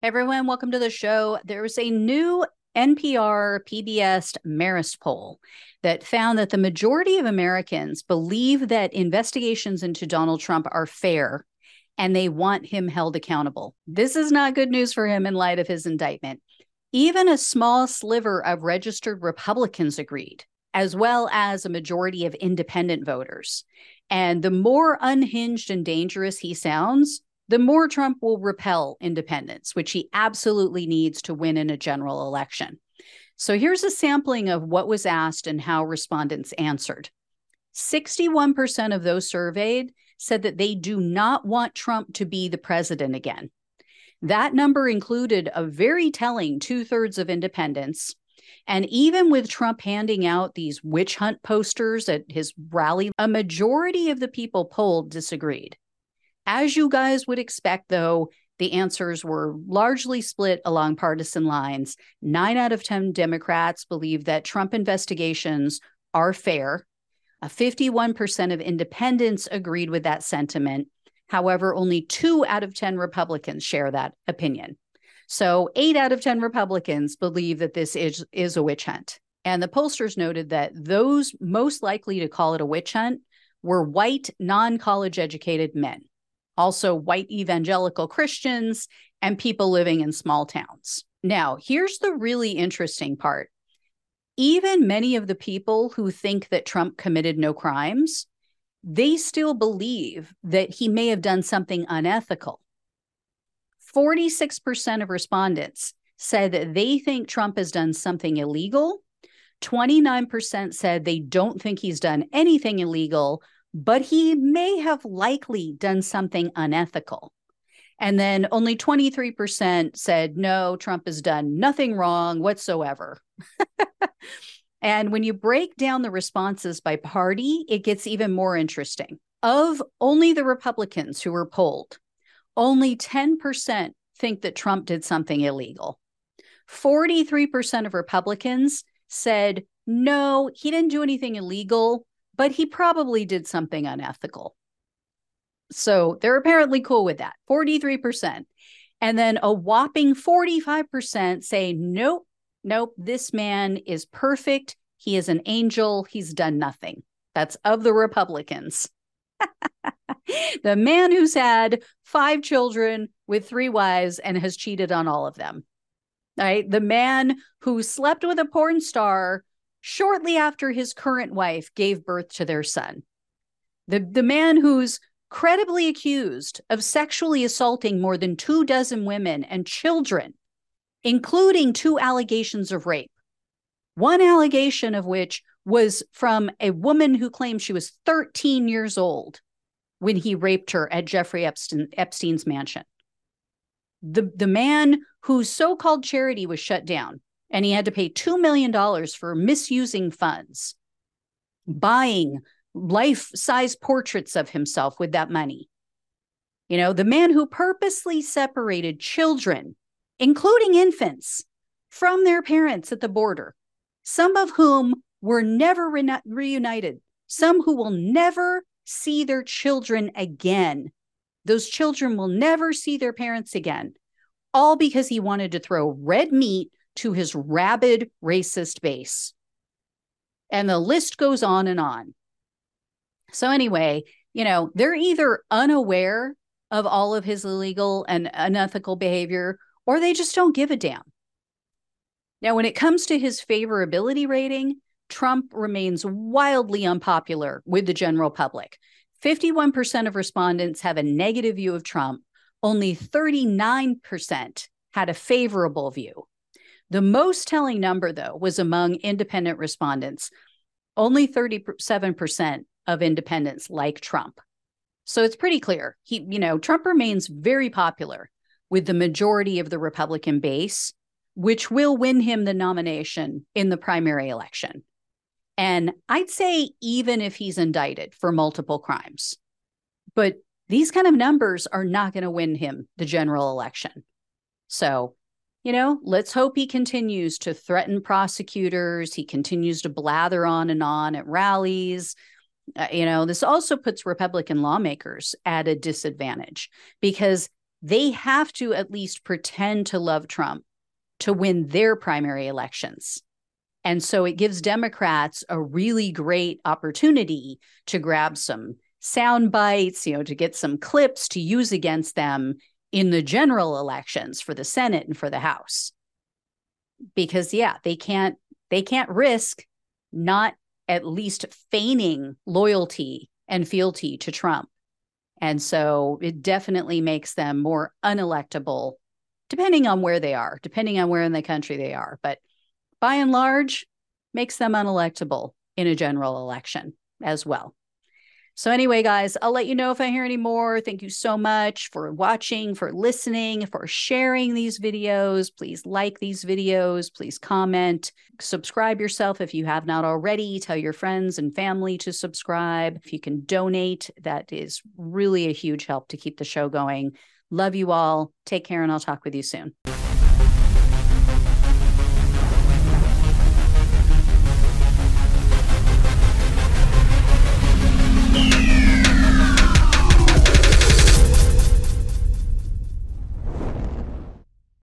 everyone, welcome to the show. There was a new NPR PBS Marist poll that found that the majority of Americans believe that investigations into Donald Trump are fair and they want him held accountable. This is not good news for him in light of his indictment. Even a small sliver of registered Republicans agreed, as well as a majority of independent voters. And the more unhinged and dangerous he sounds, the more Trump will repel independents, which he absolutely needs to win in a general election. So here's a sampling of what was asked and how respondents answered. 61% of those surveyed said that they do not want Trump to be the president again. That number included a very telling two thirds of independents. And even with Trump handing out these witch hunt posters at his rally, a majority of the people polled disagreed. As you guys would expect, though, the answers were largely split along partisan lines. Nine out of 10 Democrats believe that Trump investigations are fair. A 51% of independents agreed with that sentiment. However, only two out of 10 Republicans share that opinion. So, eight out of 10 Republicans believe that this is, is a witch hunt. And the pollsters noted that those most likely to call it a witch hunt were white, non college educated men also white evangelical Christians, and people living in small towns. Now, here's the really interesting part. Even many of the people who think that Trump committed no crimes, they still believe that he may have done something unethical. 46% of respondents said that they think Trump has done something illegal. 29% said they don't think he's done anything illegal, but he may have likely done something unethical. And then only 23% said, no, Trump has done nothing wrong whatsoever. and when you break down the responses by party, it gets even more interesting. Of only the Republicans who were polled, only 10% think that Trump did something illegal. 43% of Republicans said, no, he didn't do anything illegal but he probably did something unethical. So they're apparently cool with that 43%. And then a whopping 45% say, nope, nope, this man is perfect. He is an angel. He's done nothing. That's of the Republicans. the man who's had five children with three wives and has cheated on all of them. Right? The man who slept with a porn star shortly after his current wife gave birth to their son. The, the man who's credibly accused of sexually assaulting more than two dozen women and children, including two allegations of rape. One allegation of which was from a woman who claimed she was 13 years old when he raped her at Jeffrey Epstein, Epstein's mansion. The, the man whose so called charity was shut down and he had to pay $2 million for misusing funds, buying life size portraits of himself with that money. You know, the man who purposely separated children, including infants, from their parents at the border, some of whom were never re- reunited, some who will never see their children again. Those children will never see their parents again, all because he wanted to throw red meat to his rabid racist base. And the list goes on and on. So, anyway, you know, they're either unaware of all of his illegal and unethical behavior, or they just don't give a damn. Now, when it comes to his favorability rating, Trump remains wildly unpopular with the general public. 51% of respondents have a negative view of Trump, only 39% had a favorable view. The most telling number, though, was among independent respondents. Only 37% of independents like Trump. So it's pretty clear. He, you know, Trump remains very popular with the majority of the Republican base, which will win him the nomination in the primary election. And I'd say even if he's indicted for multiple crimes. But these kind of numbers are not going to win him the general election. So you know, let's hope he continues to threaten prosecutors. He continues to blather on and on at rallies. Uh, you know, this also puts Republican lawmakers at a disadvantage because they have to at least pretend to love Trump to win their primary elections. And so it gives Democrats a really great opportunity to grab some sound bites, you know, to get some clips to use against them in the general elections for the Senate and for the House. Because yeah, they can't they can't risk not at least feigning loyalty and fealty to Trump. And so it definitely makes them more unelectable, depending on where they are, depending on where in the country they are. But by and large, makes them unelectable in a general election as well. So, anyway, guys, I'll let you know if I hear any more. Thank you so much for watching, for listening, for sharing these videos. Please like these videos. Please comment. Subscribe yourself if you have not already. Tell your friends and family to subscribe. If you can donate, that is really a huge help to keep the show going. Love you all. Take care, and I'll talk with you soon.